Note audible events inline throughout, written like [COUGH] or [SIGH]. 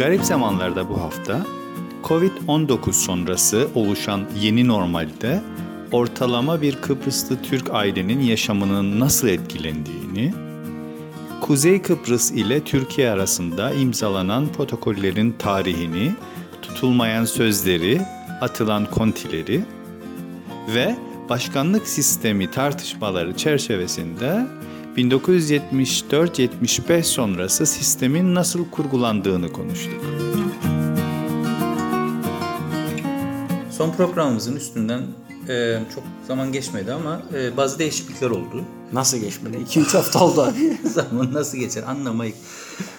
Garip zamanlarda bu hafta Covid-19 sonrası oluşan yeni normalde ortalama bir Kıbrıslı Türk ailenin yaşamının nasıl etkilendiğini, Kuzey Kıbrıs ile Türkiye arasında imzalanan protokollerin tarihini, tutulmayan sözleri, atılan kontileri ve başkanlık sistemi tartışmaları çerçevesinde 1974-75 sonrası sistemin nasıl kurgulandığını konuştuk. Son programımızın üstünden e, çok zaman geçmedi ama e, bazı değişiklikler oldu. Nasıl geçmedi? 2-3 hafta oldu abi. [LAUGHS] zaman nasıl geçer anlamayı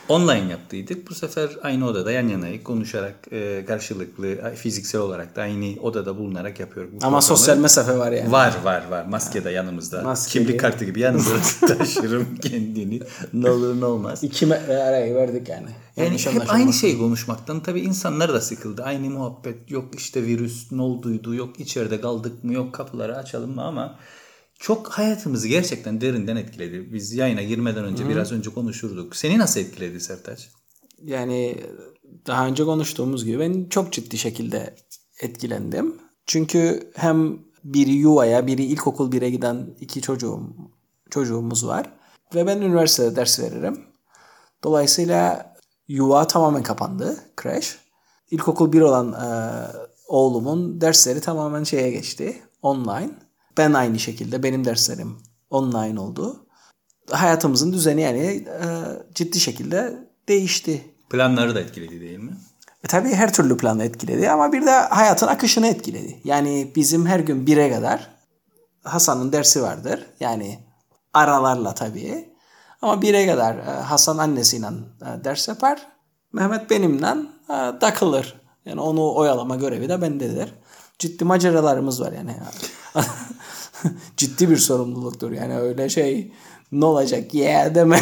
online yaptıydık. Bu sefer aynı odada yan yanayı konuşarak e, karşılıklı fiziksel olarak da aynı odada bulunarak yapıyoruz. Bu Ama sosyal mesafe var yani. Var var var. Maske de yanımızda. Maske Kimlik kartı gibi yanımızda [LAUGHS] taşırım kendini. Ne olur ne olmaz. İki metre arayı verdik yani. Yani hep aynı şey konuşmaktan tabii insanlar da sıkıldı. Aynı muhabbet yok işte virüs ne olduydu yok içeride kaldık mı yok kapıları açalım mı ama çok hayatımızı gerçekten derinden etkiledi. Biz yayına girmeden önce Hı. biraz önce konuşurduk. Seni nasıl etkiledi Sertaç? Yani daha önce konuştuğumuz gibi ben çok ciddi şekilde etkilendim. Çünkü hem biri yuvaya, biri ilkokul bire giden iki çocuğum çocuğumuz var. Ve ben üniversitede ders veririm. Dolayısıyla yuva tamamen kapandı, crash. İlkokul bir olan e, oğlumun dersleri tamamen şeye geçti, online. Ben aynı şekilde benim derslerim online oldu. Hayatımızın düzeni yani e, ciddi şekilde değişti. Planları da etkiledi değil mi? E, tabii her türlü planı etkiledi ama bir de hayatın akışını etkiledi. Yani bizim her gün bire kadar Hasan'ın dersi vardır. Yani aralarla tabii. Ama bire kadar e, Hasan annesiyle e, ders yapar. Mehmet benimle e, takılır. Yani onu oyalama görevi de bendedir. Ciddi maceralarımız var yani. [LAUGHS] ciddi bir sorumluluktur. Yani öyle şey ne olacak ya yeah, deme.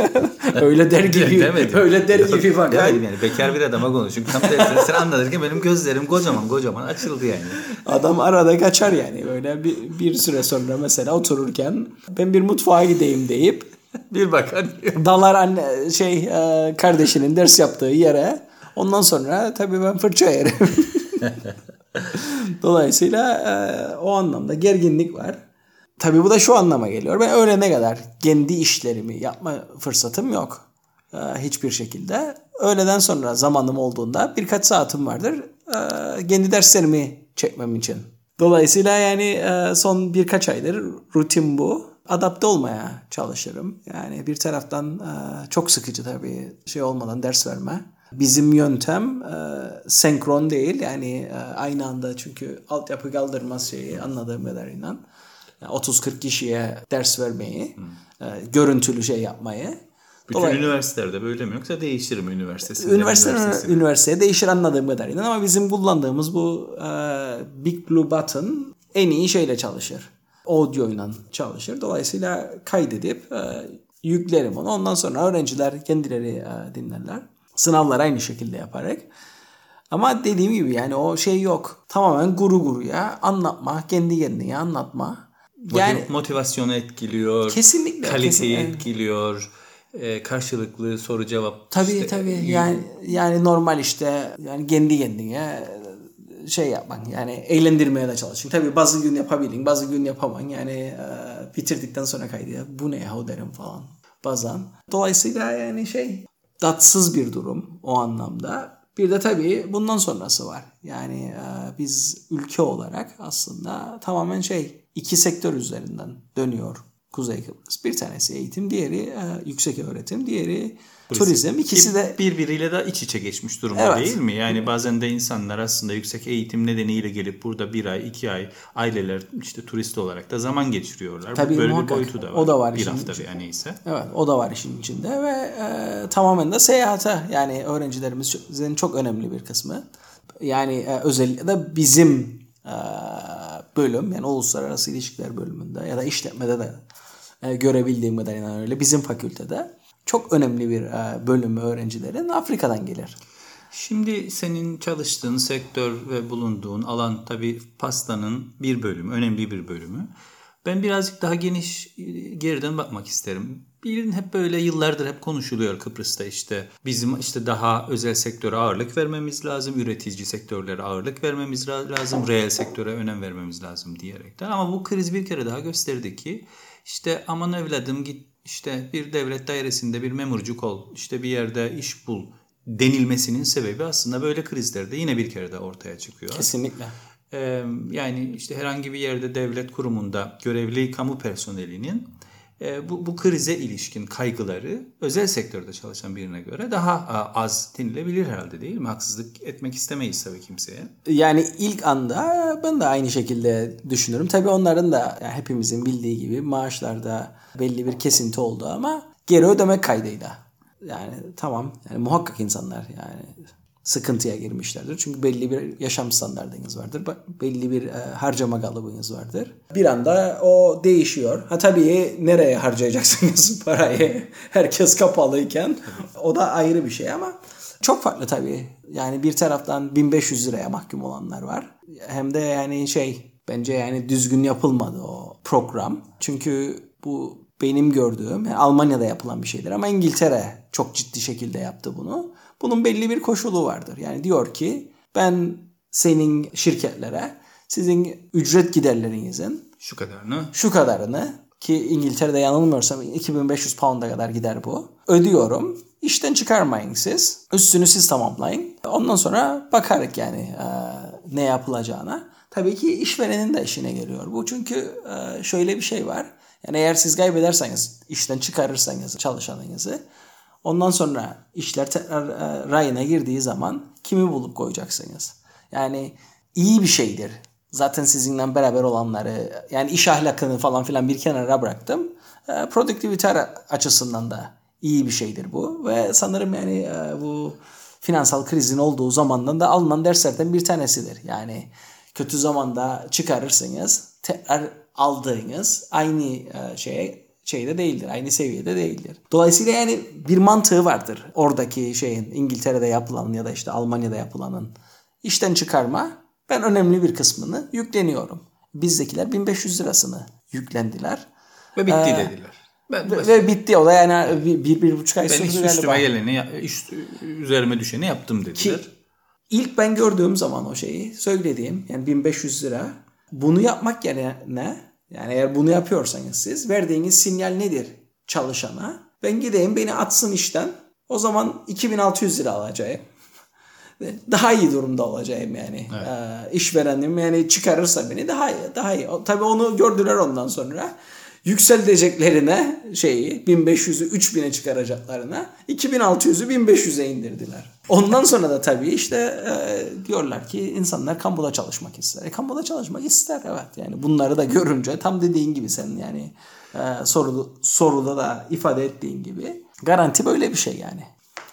[LAUGHS] öyle der [LAUGHS] gibi. Demedim. Öyle der gibi bak. Demedim yani bekar bir adama konuşuyorum. Tam tersine sen anlatırken benim gözlerim kocaman kocaman açıldı yani. Adam arada kaçar yani. Böyle bir, bir süre sonra mesela otururken ben bir mutfağa gideyim deyip [LAUGHS] bir bakar. Dalar anne şey e, kardeşinin ders yaptığı yere. Ondan sonra tabii ben fırça yerim. [LAUGHS] Dolayısıyla e, o anlamda gerginlik var. Tabii bu da şu anlama geliyor. Ben öğlene kadar kendi işlerimi yapma fırsatım yok. E, hiçbir şekilde. Öğleden sonra zamanım olduğunda birkaç saatim vardır. Kendi derslerimi çekmem için. Dolayısıyla yani son birkaç aydır rutin bu. Adapte olmaya çalışırım. Yani bir taraftan e, çok sıkıcı tabii şey olmadan ders verme. Bizim yöntem e, senkron değil yani e, aynı anda çünkü altyapı kaldırmaz şeyi anladığım kadarıyla. Yani 30-40 kişiye ders vermeyi, hmm. görüntülü şey yapmayı. Bütün Dolay- üniversitelerde böyle mi yoksa değişir mi üniversitesi? Üniversite üniversiteye değişir anladığım kadarıyla ama bizim kullandığımız bu e, Big Blue Button en iyi şeyle çalışır. Audio ile çalışır. Dolayısıyla kaydedip e, yüklerim onu. Ondan sonra öğrenciler kendileri e, dinlerler. Sınavlar aynı şekilde yaparak. Ama dediğim gibi yani o şey yok. Tamamen guru guruya anlatma, kendi kendine anlatma. Yani motivasyonu etkiliyor. Kesinlikle. Kaliteyi kesin, etkiliyor. E, karşılıklı soru cevap. Tabii işte, tabii. Yani yani normal işte yani kendi kendine şey yapman yani eğlendirmeye de çalışın. Tabii bazı gün yapabilin, bazı gün yapaman. Yani e, bitirdikten sonra kaydı bu ne ya derim falan bazen. Dolayısıyla yani şey tatsız bir durum o anlamda. Bir de tabii bundan sonrası var. Yani e, biz ülke olarak aslında tamamen şey iki sektör üzerinden dönüyor Kuzey Kıbrıs. Bir tanesi eğitim, diğeri e, yüksek öğretim, diğeri turizm. İkisi de birbiriyle de iç içe geçmiş durumda evet. değil mi? Yani bazen de insanlar aslında yüksek eğitim nedeniyle gelip burada bir ay, iki ay aileler işte turist olarak da zaman geçiriyorlar. Tabii Böyle muhakkak. bir boyutu da var. O da var bir hafta veya neyse. Evet o da var işin içinde ve e, tamamen de seyahate yani öğrencilerimizin çok önemli bir kısmı. Yani e, özellikle de bizim e, bölüm yani uluslararası ilişkiler bölümünde ya da işletmede de e, görebildiğim kadarıyla öyle bizim fakültede çok önemli bir e, bölümü öğrencilerin Afrika'dan gelir. Şimdi senin çalıştığın sektör ve bulunduğun alan tabii pastanın bir bölümü, önemli bir bölümü. Ben birazcık daha geniş geriden bakmak isterim. Bilin hep böyle yıllardır hep konuşuluyor Kıbrıs'ta işte bizim işte daha özel sektöre ağırlık vermemiz lazım, üretici sektörlere ağırlık vermemiz lazım, reel sektöre önem vermemiz lazım diyerekten. Ama bu kriz bir kere daha gösterdi ki işte aman evladım git işte bir devlet dairesinde bir memurcuk ol, işte bir yerde iş bul denilmesinin sebebi aslında böyle krizlerde yine bir kere de ortaya çıkıyor. Kesinlikle. Ee, yani işte herhangi bir yerde devlet kurumunda görevli kamu personelinin e, bu, bu krize ilişkin kaygıları özel sektörde çalışan birine göre daha a, az denilebilir herhalde değil mi? Haksızlık etmek istemeyiz tabii kimseye. Yani ilk anda ben de aynı şekilde düşünürüm. Tabii onların da yani hepimizin bildiği gibi maaşlarda belli bir kesinti oldu ama geri ödeme kaydıyla. Yani tamam yani muhakkak insanlar yani sıkıntıya girmişlerdir. Çünkü belli bir yaşam standartınız vardır. Belli bir e, harcama kalıbınız vardır. Bir anda o değişiyor. Ha tabii nereye harcayacaksınız [LAUGHS] parayı? Herkes kapalıyken. O da ayrı bir şey ama çok farklı tabii. Yani bir taraftan 1500 liraya mahkum olanlar var. Hem de yani şey bence yani düzgün yapılmadı o program. Çünkü bu benim gördüğüm yani Almanya'da yapılan bir şeydir ama İngiltere çok ciddi şekilde yaptı bunu. Bunun belli bir koşulu vardır. Yani diyor ki ben senin şirketlere sizin ücret giderlerinizin şu kadarını şu kadarını ki İngiltere'de yanılmıyorsam 2500 pound'a kadar gider bu. Ödüyorum. İşten çıkarmayın siz. Üstünü siz tamamlayın. Ondan sonra bakarız yani e, ne yapılacağına. Tabii ki işverenin de işine geliyor bu. Çünkü e, şöyle bir şey var. Yani eğer siz kaybederseniz, işten çıkarırsanız çalışanınızı Ondan sonra işler tekrar e, rayına girdiği zaman kimi bulup koyacaksınız? Yani iyi bir şeydir. Zaten sizinle beraber olanları yani iş ahlakını falan filan bir kenara bıraktım. E, produktivite açısından da iyi bir şeydir bu. Ve sanırım yani e, bu finansal krizin olduğu zamandan da alınan derslerden bir tanesidir. Yani kötü zamanda çıkarırsınız tekrar aldığınız aynı e, şeye şeyde değildir. Aynı seviyede değildir. Dolayısıyla yani bir mantığı vardır. Oradaki şeyin İngiltere'de yapılanın ya da işte Almanya'da yapılanın işten çıkarma ben önemli bir kısmını yükleniyorum. Bizdekiler 1500 lirasını yüklendiler. Ve bitti ee, dediler. Ben, ve, ve bitti o da yani bir, bir, bir buçuk ay sürdü galiba. Ben üstüme geleni, üst, üzerime düşeni yaptım dediler. Ki, ilk ben gördüğüm zaman o şeyi söylediğim yani 1500 lira bunu yapmak yerine yani eğer bunu yapıyorsanız siz verdiğiniz sinyal nedir çalışana? Ben gideyim beni atsın işten. O zaman 2600 lira alacağım. [LAUGHS] daha iyi durumda olacağım yani. Evet. Ee, işverenim yani çıkarırsa beni daha iyi. Daha iyi. Tabii onu gördüler ondan sonra yükseleceklerine şeyi 1500'ü 3000'e çıkaracaklarına 2600'ü 1500'e indirdiler. Ondan sonra da tabii işte e, diyorlar ki insanlar kamuda çalışmak ister. E, kamuda çalışmak ister evet yani bunları da görünce tam dediğin gibi sen yani e, soruda, soruda da ifade ettiğin gibi garanti böyle bir şey yani.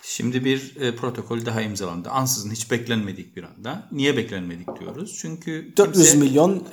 Şimdi bir e, protokol daha imzalandı. Ansızın hiç beklenmedik bir anda. Niye beklenmedik diyoruz? Çünkü 400 kimse... milyon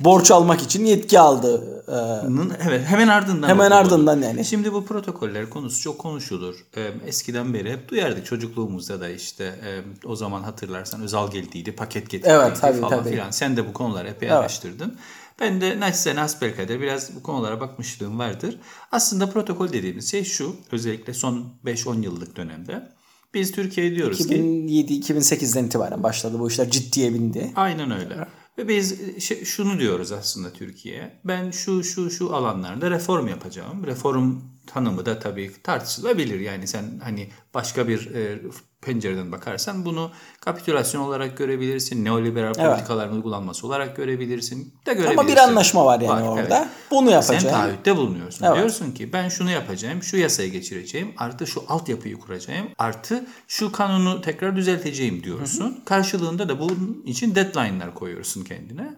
borç almak için yetki aldı. Ee, evet hemen ardından. Hemen ardından yani. Şimdi bu protokoller konusu çok konuşulur. Ee, eskiden beri hep duyardık çocukluğumuzda da işte e, o zaman hatırlarsan Özal geldiydi, paket getirdi evet, tabii, falan tabii. filan. Sen de bu konuları epey evet. araştırdın. Ben de naçizane hasbelkader biraz bu konulara bakmışlığım vardır. Aslında protokol dediğimiz şey şu. Özellikle son 5-10 yıllık dönemde. Biz Türkiye diyoruz 2007, ki... 2008'den itibaren başladı bu işler ciddiye bindi. Aynen öyle. Ve biz şunu diyoruz aslında Türkiye. Ben şu şu şu alanlarda reform yapacağım. Reform tanımı da tabii tartışılabilir. Yani sen hani başka bir e, pencereden bakarsan bunu kapitülasyon olarak görebilirsin. Neoliberal evet. politikaların uygulanması olarak görebilirsin. De görebilirsin. Ama bir anlaşma var yani var, orada. Evet. Bunu yapacağım. Sen taahhütte bulunuyorsun. Evet. Diyorsun ki ben şunu yapacağım, şu yasayı geçireceğim, artı şu altyapıyı kuracağım, artı şu kanunu tekrar düzelteceğim diyorsun. Hı hı. Karşılığında da bunun için deadline'lar koyuyorsun kendine.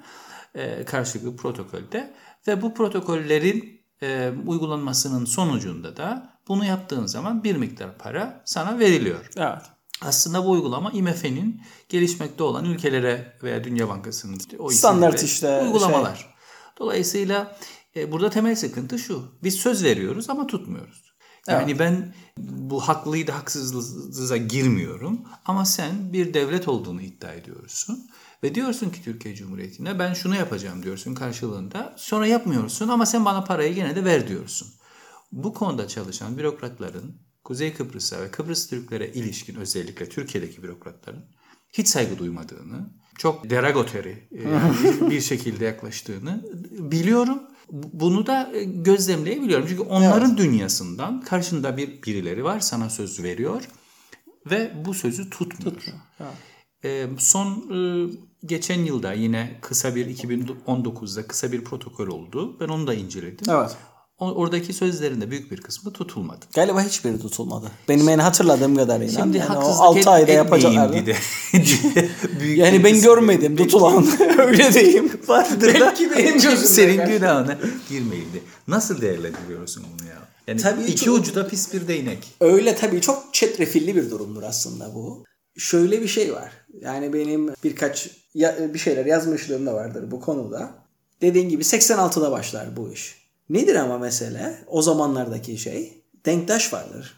Ee, karşılıklı protokolde ve bu protokollerin e, uygulanmasının sonucunda da bunu yaptığın zaman bir miktar para sana veriliyor. Evet. Aslında bu uygulama IMF'nin gelişmekte olan ülkelere veya Dünya Bankası'nın o standart işte uygulamalar. Şey. Dolayısıyla e, burada temel sıkıntı şu. Biz söz veriyoruz ama tutmuyoruz. Yani evet. ben bu haklıydı haksızlığa girmiyorum ama sen bir devlet olduğunu iddia ediyorsun. Ve diyorsun ki Türkiye Cumhuriyeti'ne ben şunu yapacağım diyorsun karşılığında. Sonra yapmıyorsun ama sen bana parayı gene de ver diyorsun. Bu konuda çalışan bürokratların Kuzey Kıbrıs'a ve Kıbrıs Türklere ilişkin özellikle Türkiye'deki bürokratların hiç saygı duymadığını, çok deragotöri e, [LAUGHS] bir şekilde yaklaştığını biliyorum. Bunu da e, gözlemleyebiliyorum. Çünkü onların dünyasından karşında bir birileri var sana söz veriyor ve bu sözü tutmuyor. E, son e, geçen yılda yine kısa bir 2019'da kısa bir protokol oldu. Ben onu da inceledim. Evet. Oradaki sözlerin de büyük bir kısmı tutulmadı. Galiba hiçbiri tutulmadı. Benim en hatırladığım kadarıyla. Şimdi yani haksızlık 6 et, ayda yapacaklardı. de. [LAUGHS] büyük Yani ben görmedim tutulan. [LAUGHS] Öyle diyeyim. [LAUGHS] Vardır da Belki benim gözümde senin günahına girmeydi. Nasıl değerlendiriyorsun bunu ya? Yani Tabii iki çok- ucu da pis bir değnek. Öyle tabii çok çetrefilli bir durumdur aslında bu. Şöyle bir şey var. Yani benim birkaç ya- bir şeyler yazmışlığım da vardır bu konuda. Dediğin gibi 86'da başlar bu iş. Nedir ama mesele? O zamanlardaki şey denktaş vardır.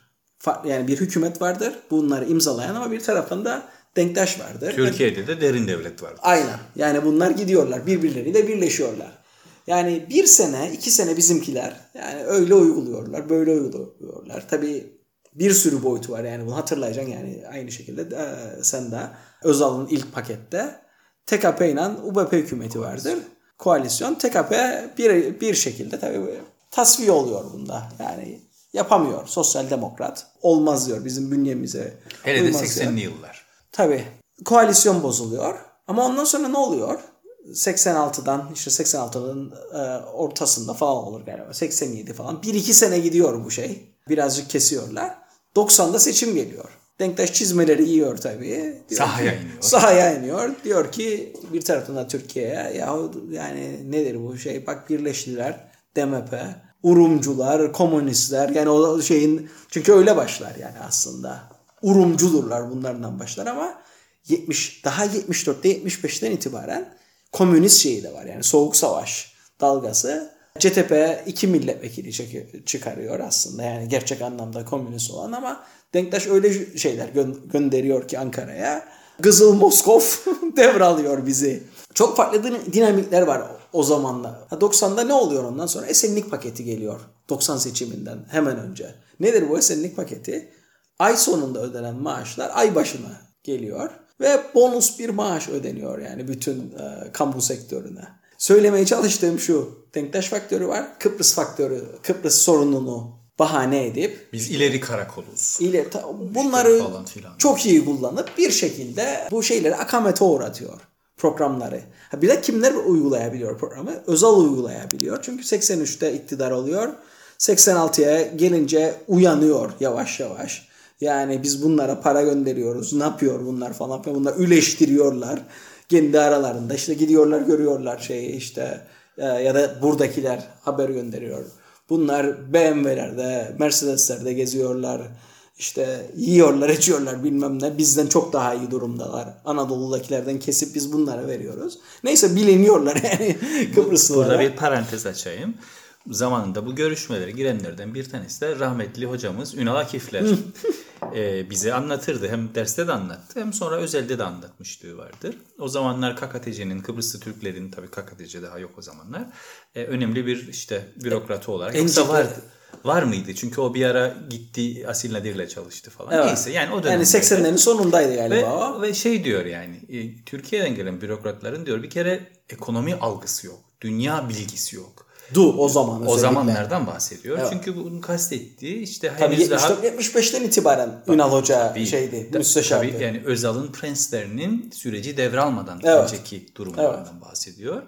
Yani bir hükümet vardır. Bunları imzalayan ama bir taraftan da denktaş vardır. Türkiye'de de derin devlet var. Aynen. Yani bunlar gidiyorlar. Birbirleriyle birleşiyorlar. Yani bir sene, iki sene bizimkiler yani öyle uyguluyorlar, böyle uyguluyorlar. Tabii bir sürü boyutu var yani bunu hatırlayacaksın yani aynı şekilde e, sen de Özal'ın ilk pakette TKP ile UBP hükümeti vardır. Koalisyon TKP bir, bir şekilde tabii tasfiye oluyor bunda. Yani yapamıyor. Sosyal demokrat olmaz diyor bizim bünyemize. Hele de uymaz diyor. 80'li yıllar. Tabii. Koalisyon bozuluyor. Ama ondan sonra ne oluyor? 86'dan işte 86'nın e, ortasında falan olur galiba. 87 falan. 1-2 sene gidiyor bu şey. Birazcık kesiyorlar. 90'da seçim geliyor. Denktaş çizmeleri yiyor tabii. Diyor Sahaya ki- iniyor. Sahaya iniyor. Diyor ki bir taraftan da Türkiye'ye yahu yani nedir bu şey bak birleştiler DMP, Urumcular, komünistler yani o şeyin çünkü öyle başlar yani aslında. Urumculurlar bunlardan başlar ama 70 daha 74'te 75'ten itibaren komünist şeyi de var yani soğuk savaş dalgası. CTP iki milletvekili çıkarıyor aslında yani gerçek anlamda komünist olan ama Denktaş öyle şeyler gö- gönderiyor ki Ankara'ya. Kızıl Moskov [LAUGHS] devralıyor bizi. Çok farklı din- dinamikler var o zamanlar. Ha, 90'da ne oluyor ondan sonra? Esenlik paketi geliyor. 90 seçiminden hemen önce. Nedir bu esenlik paketi? Ay sonunda ödenen maaşlar ay başına geliyor. Ve bonus bir maaş ödeniyor yani bütün e, kamu sektörüne. Söylemeye çalıştığım şu. Denktaş faktörü var. Kıbrıs faktörü. Kıbrıs sorununu bahane edip Biz ileri karakoluz. ile ta- bunları falan filan. çok iyi kullanıp bir şekilde bu şeyleri akamete uğratıyor programları. Ha bir de kimler uygulayabiliyor programı? Özal uygulayabiliyor. Çünkü 83'te iktidar oluyor. 86'ya gelince uyanıyor yavaş yavaş. Yani biz bunlara para gönderiyoruz. Ne yapıyor bunlar falan. filan. Bunlar üleştiriyorlar. Kendi aralarında işte gidiyorlar görüyorlar şeyi işte e, ya da buradakiler haber gönderiyor. Bunlar BMW'lerde, Mercedes'lerde geziyorlar. İşte yiyorlar, içiyorlar bilmem ne. Bizden çok daha iyi durumdalar. Anadolu'dakilerden kesip biz bunlara veriyoruz. Neyse biliniyorlar [LAUGHS] yani Kıbrıslılara. Burada bir parantez açayım. Zamanında bu görüşmelere girenlerden bir tanesi de rahmetli hocamız Ünal Akifler. [LAUGHS] Ee, bize anlatırdı. Hem derste de anlattı hem sonra özelde de anlatmışlığı vardır. O zamanlar KKTC'nin, Kıbrıslı Türklerin tabii KKTC daha yok o zamanlar. e, önemli bir işte bürokratı olarak. Yoksa vardı. Var mıydı? Çünkü o bir ara gitti Asil Nadir'le çalıştı falan. Evet. Neyse yani o yani dönemde. 80'lerin sonundaydı galiba Ve, ve şey diyor yani e, Türkiye'den gelen bürokratların diyor bir kere ekonomi algısı yok. Dünya bilgisi yok. Du o zaman O özellikle. zamanlardan bahsediyor. Çünkü bunun kastettiği işte Tabii henüz daha 74-75'ten itibaren Ünal Hoca Tabii, şeydi, da- müsteşardı. Tabii yani Özal'ın prenslerinin süreci devralmadan Evet. önceki durumlarından bahsediyor.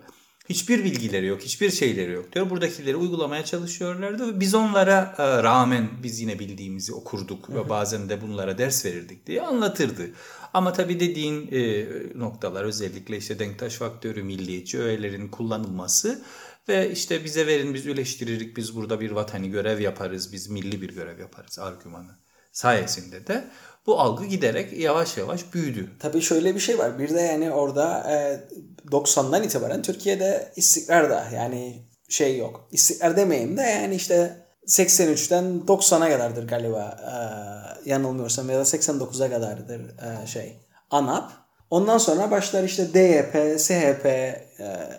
Hiçbir bilgileri yok, hiçbir şeyleri yok diyor. Buradakileri uygulamaya çalışıyorlardı ve biz onlara e, rağmen biz yine bildiğimizi okurduk ve bazen de bunlara ders verirdik diye anlatırdı. Ama tabii dediğin e, noktalar özellikle işte Denktaş faktörü, milliyetçi öğelerin kullanılması ve işte bize verin biz üleştiririk, biz burada bir vatani görev yaparız, biz milli bir görev yaparız argümanı sayesinde de bu algı giderek yavaş yavaş büyüdü. Tabii şöyle bir şey var. Bir de yani orada e, 90'dan itibaren Türkiye'de istikrar da yani şey yok. İstikrar demeyeyim de yani işte 83'ten 90'a kadardır galiba e, yanılmıyorsam ya da 89'a kadardır e, şey ANAP. Ondan sonra başlar işte DYP, SHP e,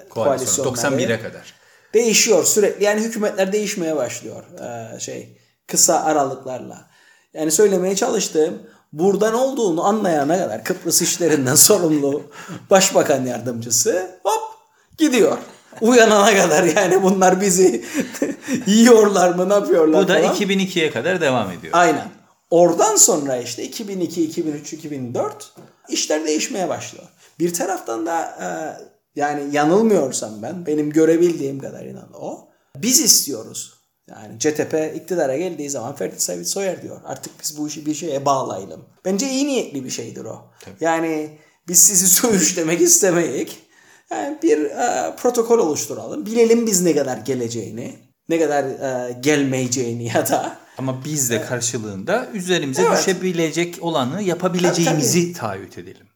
Koalisyon koalisyonları. 91'e kadar. değişiyor sürekli. Yani hükümetler değişmeye başlıyor ee, şey kısa aralıklarla. Yani söylemeye çalıştığım buradan olduğunu anlayana kadar Kıbrıs işlerinden [LAUGHS] sorumlu başbakan yardımcısı hop gidiyor. Uyanana kadar yani bunlar bizi [LAUGHS] yiyorlar mı ne yapıyorlar Bu da falan. 2002'ye kadar devam ediyor. Aynen. Oradan sonra işte 2002, 2003, 2004 işler değişmeye başlıyor. Bir taraftan da e, yani yanılmıyorsam ben benim görebildiğim kadarıyla o biz istiyoruz. Yani CTP iktidara geldiği zaman Ferdi Said Soyer diyor. Artık biz bu işi bir şeye bağlayalım. Bence iyi niyetli bir şeydir o. Yani biz sizi [LAUGHS] söğüşlemek istemeyik. Yani bir e, protokol oluşturalım. Bilelim biz ne kadar geleceğini, ne kadar e, gelmeyeceğini ya da Ama biz de karşılığında üzerimize Evet. düşebilecek olanı yapabileceğimizi taahhüt edelim.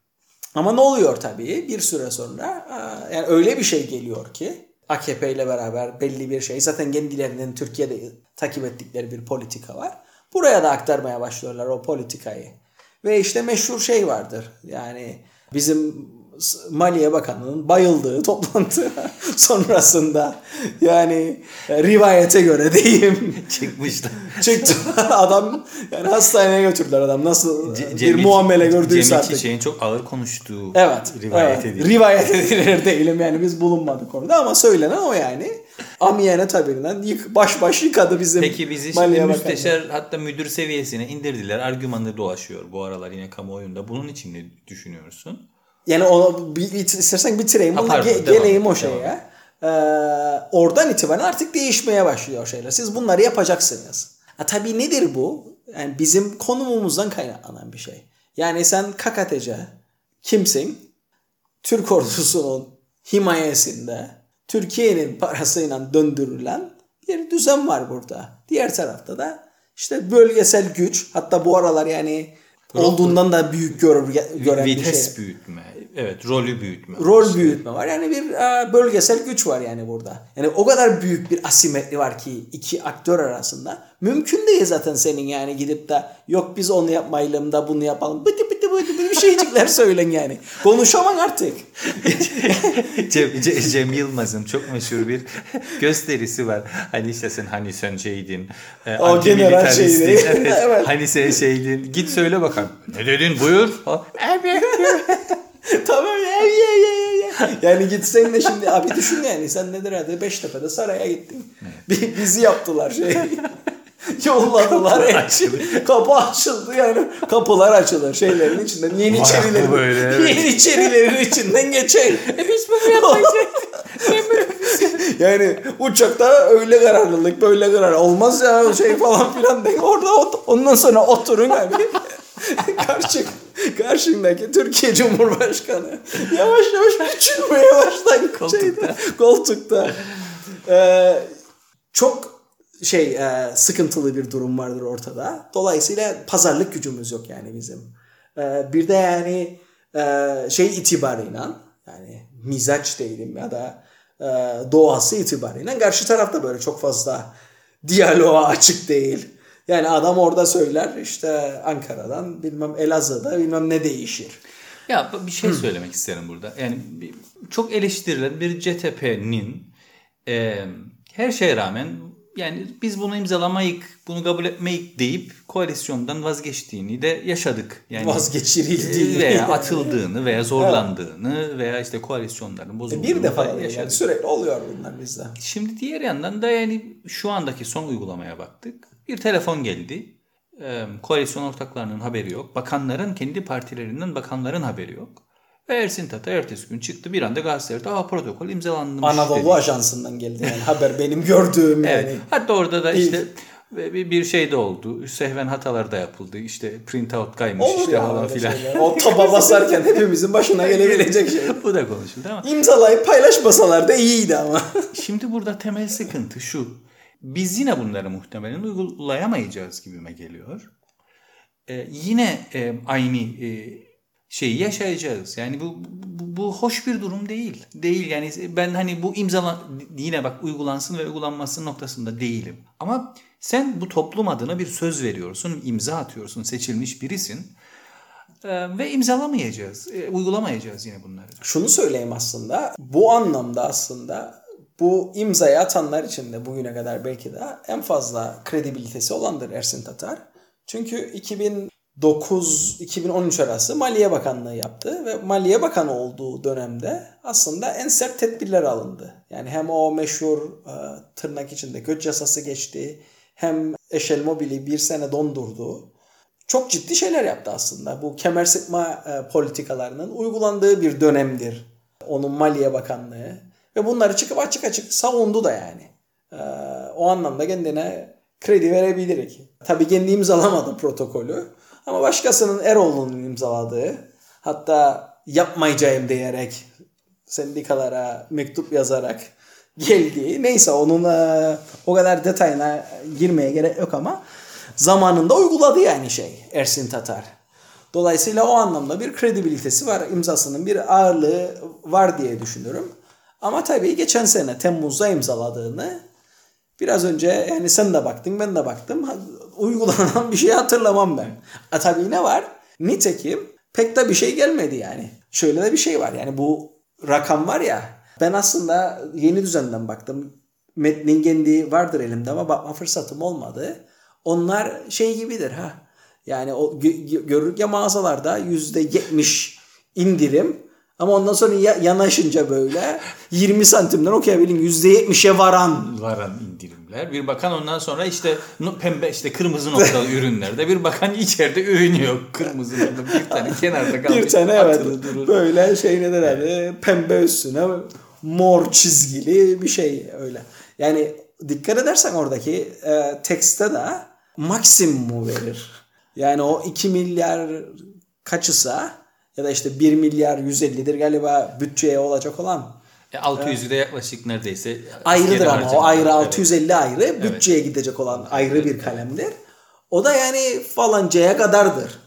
Ama ne oluyor tabii bir süre sonra e, yani öyle bir şey geliyor ki AKP ile beraber belli bir şey zaten kendilerinin Türkiye'de takip ettikleri bir politika var. Buraya da aktarmaya başlıyorlar o politikayı. Ve işte meşhur şey vardır. Yani bizim Maliye Bakanı'nın bayıldığı toplantı [LAUGHS] sonrasında yani e, rivayete göre diyeyim [LAUGHS] Çıkmışlar. çıktı [LAUGHS] adam yani hastaneye götürdüler adam nasıl Ce- bir Cemil- muamele gördüyse Cemil artık. Çiçek'in çok ağır konuştuğu Evet. rivayet evet. Rivayet edilir değilim yani biz bulunmadık orada ama söylenen o yani. Amiyane tabirinden yık, baş baş yıkadı bizim Peki bizi şimdi Maliye Bakanı. müsteşar hatta müdür seviyesine indirdiler. Argümanı dolaşıyor bu aralar yine kamuoyunda. Bunun için ne düşünüyorsun? Yani onu bir, istersen bitireyim. Ha, Bunu pardon, ge- devam geleyim o şeye. Ee, oradan itibaren artık değişmeye başlıyor şeyler. Siz bunları yapacaksınız. Ha, tabii nedir bu? Yani bizim konumumuzdan kaynaklanan bir şey. Yani sen KKTC kimsin? Türk ordusunun himayesinde Türkiye'nin parasıyla döndürülen bir düzen var burada. Diğer tarafta da işte bölgesel güç hatta bu aralar yani olduğundan da büyük gör, gören bir şey. Vites büyütme. Evet rolü büyütme. Rol büyütme var. Yani bir e, bölgesel güç var yani burada. Yani o kadar büyük bir asimetri var ki iki aktör arasında. Mümkün değil zaten senin yani gidip de yok biz onu yapmayalım da bunu yapalım. Bıtı bıtı bıtı bir şeycikler [LAUGHS] söylen yani. Konuşamam artık. [LAUGHS] Cem, Ce- Cem Yılmaz'ın çok meşhur bir [LAUGHS] gösterisi var. Hani işte sen hani sen şeydin. E, O general şeydi. Evet, Evet. Hani sen şeydin. Git söyle bakalım. Ne dedin buyur. Falan. [LAUGHS] tamam ya ya ya ya. Yani gitsen de şimdi abi düşün yani sen nedir hadi Beştepe'de saraya gittin. Bi- Bizi yaptılar şey. [LAUGHS] Yolladılar. yani. Kapı açıldı yani. Kapılar açılır şeylerin içinden. Yeni içerilerin. böyle, evet. Yeniçerilerin içinden geçer. Biz bunu yapmayacaktık. [LAUGHS] yani uçakta öyle kararlılık böyle karar. Olmaz ya şey falan filan. de. Orada ot- ondan sonra oturun abi. Karşı, karşındaki Türkiye Cumhurbaşkanı yavaş yavaş küçülmeye başlar Koltukta. şeyde, koltukta. Ee, çok şey e, sıkıntılı bir durum vardır ortada. Dolayısıyla pazarlık gücümüz yok yani bizim. Ee, bir de yani e, şey itibarıyla yani mizaç değilim ya da e, doğası itibarıyla karşı tarafta böyle çok fazla diyaloğa açık değil. Yani adam orada söyler işte Ankara'dan bilmem Elazığ'da bilmem ne değişir. Ya bir şey söylemek isterim burada. Yani çok eleştirilen bir CTP'nin e, her şeye rağmen yani biz bunu imzalamayık, bunu kabul etmeyik deyip koalisyondan vazgeçtiğini de yaşadık. Yani Vazgeçirildiğini. veya atıldığını veya zorlandığını veya işte koalisyonların bozulduğunu Bir defa yaşadık. yani sürekli oluyor bunlar bizde. Şimdi diğer yandan da yani şu andaki son uygulamaya baktık. Bir telefon geldi. Ee, koalisyon ortaklarının haberi yok. Bakanların kendi partilerinden bakanların haberi yok. Ve Ersin Tata ertesi gün çıktı bir anda gazetelerde Aa, protokol imzalanmış Anadolu dedi. Ajansı'ndan geldi yani haber benim gördüğüm yani. Evet. Hatta orada da işte bir bir şey de oldu. Sehven hatalar da yapıldı. İşte print out kaymış Olur işte falan filan. O taba basarken hepimizin başına [LAUGHS] gelebilecek şey. Bu da konuşuldu ama İmzalayıp paylaşmasalar da iyiydi ama. Şimdi burada temel sıkıntı şu. Biz yine bunları muhtemelen uygulayamayacağız gibime geliyor. Ee, yine e, aynı e, şeyi yaşayacağız. Yani bu, bu, bu hoş bir durum değil. Değil yani ben hani bu imzala yine bak uygulansın ve uygulanması noktasında değilim. Ama sen bu toplum adına bir söz veriyorsun, imza atıyorsun, seçilmiş birisin. Ee, ve imzalamayacağız, e, uygulamayacağız yine bunları. Şunu söyleyeyim aslında. Bu anlamda aslında bu imzayı atanlar için de bugüne kadar belki de en fazla kredibilitesi olandır Ersin Tatar. Çünkü 2009-2013 arası Maliye Bakanlığı yaptı ve Maliye Bakanı olduğu dönemde aslında en sert tedbirler alındı. Yani hem o meşhur e, tırnak içinde göç yasası geçti hem Eşel Mobil'i bir sene dondurdu. Çok ciddi şeyler yaptı aslında. Bu kemer sıkma e, politikalarının uygulandığı bir dönemdir. Onun Maliye Bakanlığı. Ve bunları çıkıp açık açık savundu da yani. E, o anlamda kendine kredi verebilirik. Tabii kendi imzalamadı protokolü. Ama başkasının Eroğlu'nun imzaladığı hatta yapmayacağım diyerek sendikalara mektup yazarak geldiği neyse onun e, o kadar detayına girmeye gerek yok ama zamanında uyguladı yani şey Ersin Tatar. Dolayısıyla o anlamda bir kredibilitesi var. imzasının bir ağırlığı var diye düşünüyorum. Ama tabii geçen sene Temmuz'da imzaladığını biraz önce yani sen de baktın ben de baktım uygulanan bir şey hatırlamam ben. A, tabii ne var? Nitekim pek de bir şey gelmedi yani. Şöyle de bir şey var yani bu rakam var ya ben aslında yeni düzenden baktım. Metnin kendi vardır elimde ama bakma fırsatım olmadı. Onlar şey gibidir ha. Yani o görürük ya mağazalarda yüzde yetmiş indirim ama ondan sonra ya, yanaşınca böyle 20 santimden okuyabilin %70'e varan. Varan indirimler. Bir bakan ondan sonra işte pembe işte kırmızı noktalı [LAUGHS] ürünlerde bir bakan içeride ürünüyor. Kırmızı noktalı bir tane kenarda kalmış. Bir tane evet. Durur. Böyle şey ne derler pembe üstüne mor çizgili bir şey öyle. Yani dikkat edersen oradaki e, tekste de maksimumu verir. Yani o 2 milyar kaçısa ya da işte 1 milyar 150'dir galiba bütçeye olacak olan. E 600'ü de yaklaşık neredeyse. Ayrıdır ama o ayrı evet. 650 ayrı evet. bütçeye gidecek olan ayrı evet. bir kalemdir. O da yani falancaya kadardır.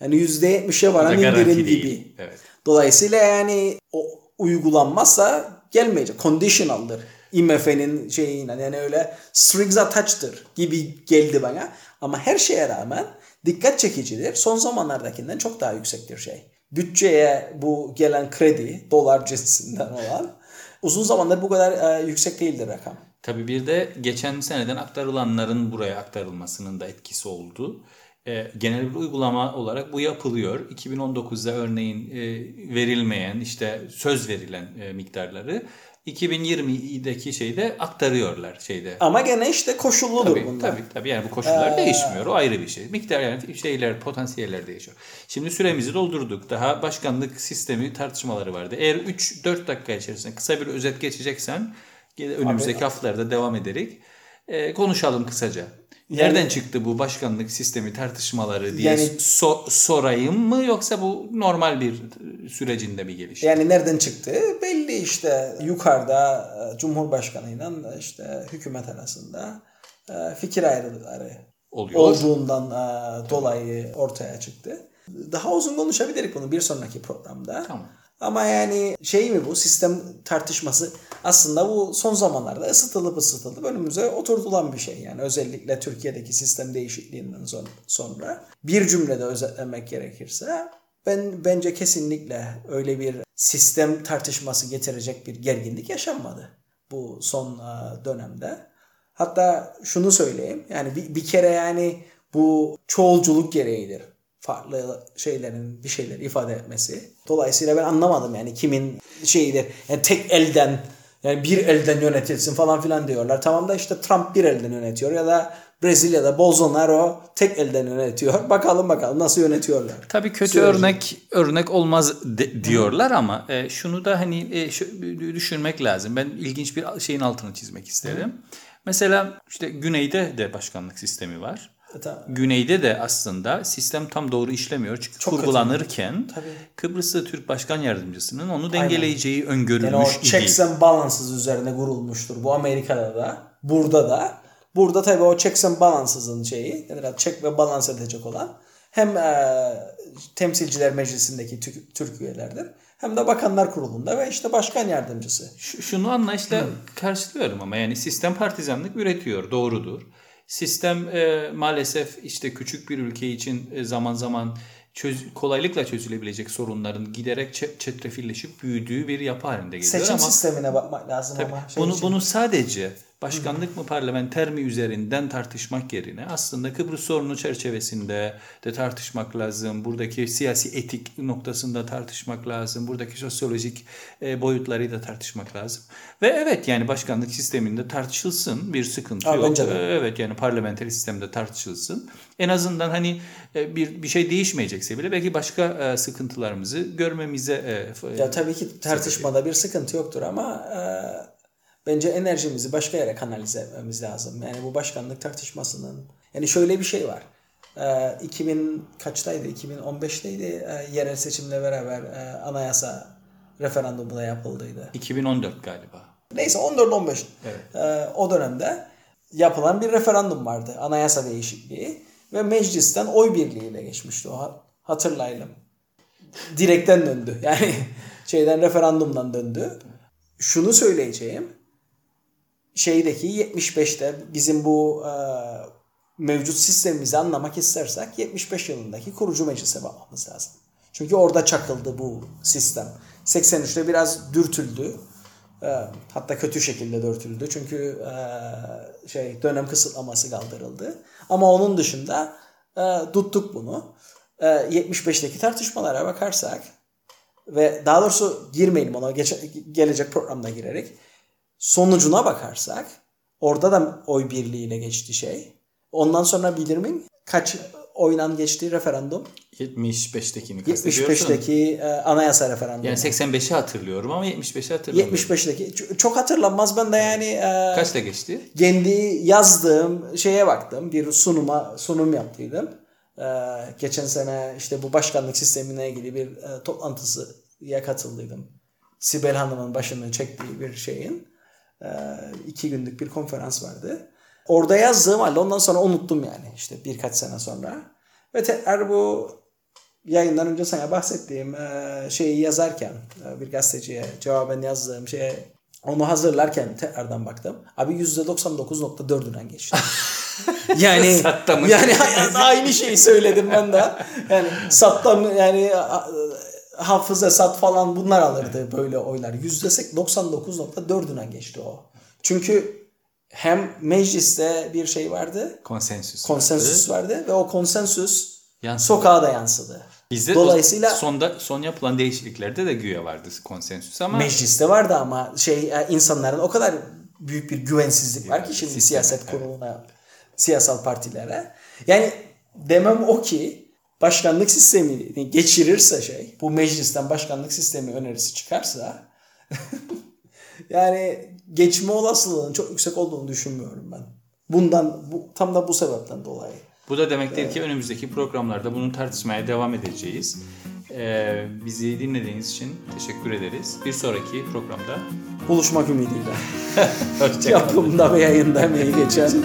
Yani %70'e varan indirim gibi. Evet. Dolayısıyla yani o uygulanmazsa gelmeyecek. Conditional'dır. IMF'nin şeyine yani öyle strings attacked'dır gibi geldi bana. Ama her şeye rağmen dikkat çekicidir. Son zamanlardakinden çok daha yüksektir şey bütçeye bu gelen kredi dolar cinsinden olan uzun zamandır bu kadar e, yüksek değildir rakam. Tabii bir de geçen seneden aktarılanların buraya aktarılmasının da etkisi oldu. E, genel bir uygulama olarak bu yapılıyor. 2019'da örneğin e, verilmeyen işte söz verilen e, miktarları 2020'deki şeyde aktarıyorlar şeyde. Ama gene işte koşulludur tabii, bunlar. Tabii tabii yani bu koşullar ee... değişmiyor. O ayrı bir şey. Miktar yani şeyler potansiyeller değişiyor. Şimdi süremizi doldurduk. Daha başkanlık sistemi tartışmaları vardı. Eğer 3-4 dakika içerisinde kısa bir özet geçeceksen önümüzdeki Abi, haftalarda devam ederek e, konuşalım kısaca. Nereden yani, çıktı bu başkanlık sistemi tartışmaları diye yani, so, sorayım mı yoksa bu normal bir sürecinde bir geliş? Yani nereden çıktı? Belli işte yukarıda e, Cumhurbaşkanıyla işte hükümet arasında e, fikir ayrılıkları Oluyor. olduğundan e, dolayı ortaya çıktı. Daha uzun konuşabiliriz bunu bir sonraki programda. Tamam. Ama yani şey mi bu sistem tartışması aslında bu son zamanlarda ısıtılıp ısıtılıp önümüze oturtulan bir şey. Yani özellikle Türkiye'deki sistem değişikliğinden sonra bir cümlede özetlemek gerekirse ben bence kesinlikle öyle bir sistem tartışması getirecek bir gerginlik yaşanmadı bu son dönemde. Hatta şunu söyleyeyim yani bir, bir kere yani bu çoğulculuk gereğidir farklı şeylerin bir şeyler ifade etmesi. Dolayısıyla ben anlamadım yani kimin şeyidir. Yani tek elden yani bir elden yönetilsin falan filan diyorlar. Tamam da işte Trump bir elden yönetiyor ya da Brezilya'da Bolsonaro tek elden yönetiyor. [LAUGHS] Bakalım bakalım nasıl yönetiyorlar. Tabii kötü Süreci. örnek örnek olmaz de, diyorlar ama e, şunu da hani e, şu, düşünmek lazım. Ben ilginç bir şeyin altını çizmek isterim. Hı. Mesela işte güneyde de başkanlık sistemi var. Güneyde de aslında sistem tam doğru işlemiyor. Çünkü Çok kurgulanırken. Kıbrıs'ta Türk Başkan Yardımcısının onu dengeleyeceği Aynen. öngörülmüş yani o checks and balances üzerine kurulmuştur. Bu Amerika'da da, burada da. Burada tabii o checks and balances'ın şeyi, yani check ve balans edecek olan hem e, temsilciler meclisindeki Türk, Türk üyelerdir hem de bakanlar kurulunda ve işte başkan yardımcısı. Şunu anlayışla hmm. karşılıyorum ama yani sistem partizanlık üretiyor doğrudur. Sistem e, maalesef işte küçük bir ülke için e, zaman zaman çöz, kolaylıkla çözülebilecek sorunların giderek çe- çetrefilleşip büyüdüğü bir yapı halinde geliyor Seçim ama sistemine bakmak lazım Tabii, ama. Şey bunu için. bunu sadece başkanlık mı parlamenter mi üzerinden tartışmak yerine aslında Kıbrıs sorunu çerçevesinde de tartışmak lazım. Buradaki siyasi etik noktasında tartışmak lazım. Buradaki sosyolojik e, boyutları da tartışmak lazım. Ve evet yani başkanlık sisteminde tartışılsın bir sıkıntı Ha, yok. bence de. E, Evet yani parlamenter sistemde tartışılsın. En azından hani e, bir bir şey değişmeyecekse bile belki başka sıkıntılarımızı görmemize Ya tabii ki tartışmada bir sıkıntı yoktur ama bence enerjimizi başka yere kanalize etmemiz lazım. Yani bu başkanlık tartışmasının yani şöyle bir şey var. E, 2000 kaçtaydı? 2015'teydi. E, yerel seçimle beraber e, anayasa referandumu da yapıldıydı. 2014 galiba. Neyse 14-15 Evet. e, o dönemde yapılan bir referandum vardı. Anayasa değişikliği ve meclisten oy birliğiyle geçmişti o. Ha- Hatırlayalım. Direkten döndü. Yani [LAUGHS] şeyden referandumdan döndü. Şunu söyleyeceğim. Şeydeki 75'te bizim bu e, mevcut sistemimizi anlamak istersek 75 yılındaki kurucu meclise bakmamız lazım. Çünkü orada çakıldı bu sistem. 83'te biraz dürtüldü. E, hatta kötü şekilde dürtüldü. Çünkü e, şey dönem kısıtlaması kaldırıldı. Ama onun dışında e, tuttuk bunu. E, 75'teki tartışmalara bakarsak ve daha doğrusu girmeyelim ona geç- gelecek programda girerek sonucuna bakarsak orada da oy birliğiyle geçti şey. Ondan sonra bilir miyim kaç oynan geçti referandum? 75'tekini kastediyorsun. 75'teki e, anayasa referandumu. Yani 85'i hatırlıyorum ama 75'i hatırlamıyorum. 75'teki ç- çok hatırlanmaz ben de yani e, Kaçta geçti? kendi yazdığım şeye baktım. Bir sunuma sunum yaptıydım. Ee, geçen sene işte bu başkanlık sistemine ilgili bir e, toplantısıya katıldıydım. Sibel Hanım'ın başını çektiği bir şeyin. E, iki günlük bir konferans vardı. Orada yazdığım halde ondan sonra unuttum yani işte birkaç sene sonra. Ve tekrar bu yayından önce sana bahsettiğim e, şeyi yazarken e, bir gazeteciye cevaben yazdığım şeye onu hazırlarken tekrardan baktım. Abi %99.4'ünden geçti. [LAUGHS] yani Sattamış. yani aynı şeyi söyledim ben de. Yani sattam yani a- hafıza sat falan bunlar alırdı böyle oylar. %99.4'ünden geçti o. Çünkü hem mecliste bir şey vardı, Konsensüs. konsensüs vardı ve o konsensüs Yansıdı. sokağa da yansıdı. Bizde Dolayısıyla- sonda son yapılan değişikliklerde de güya vardı konsensüs ama Mecliste vardı ama şey e, insanların o kadar büyük bir güvensizlik var ki şimdi siyaset evet. kuruluna, siyasal partilere. Yani demem o ki başkanlık sistemi geçirirse şey, bu meclisten başkanlık sistemi önerisi çıkarsa [LAUGHS] yani geçme olasılığının çok yüksek olduğunu düşünmüyorum ben. Bundan bu tam da bu sebepten dolayı. bu da demektir ki önümüzdeki programlarda bunu tartışmaya devam edeceğiz. Ee, bizi dinlediğiniz için teşekkür ederiz. Bir sonraki programda Buluşmak ümidiyle. [LAUGHS] Yapımda ve yayında emeği geçen [LAUGHS]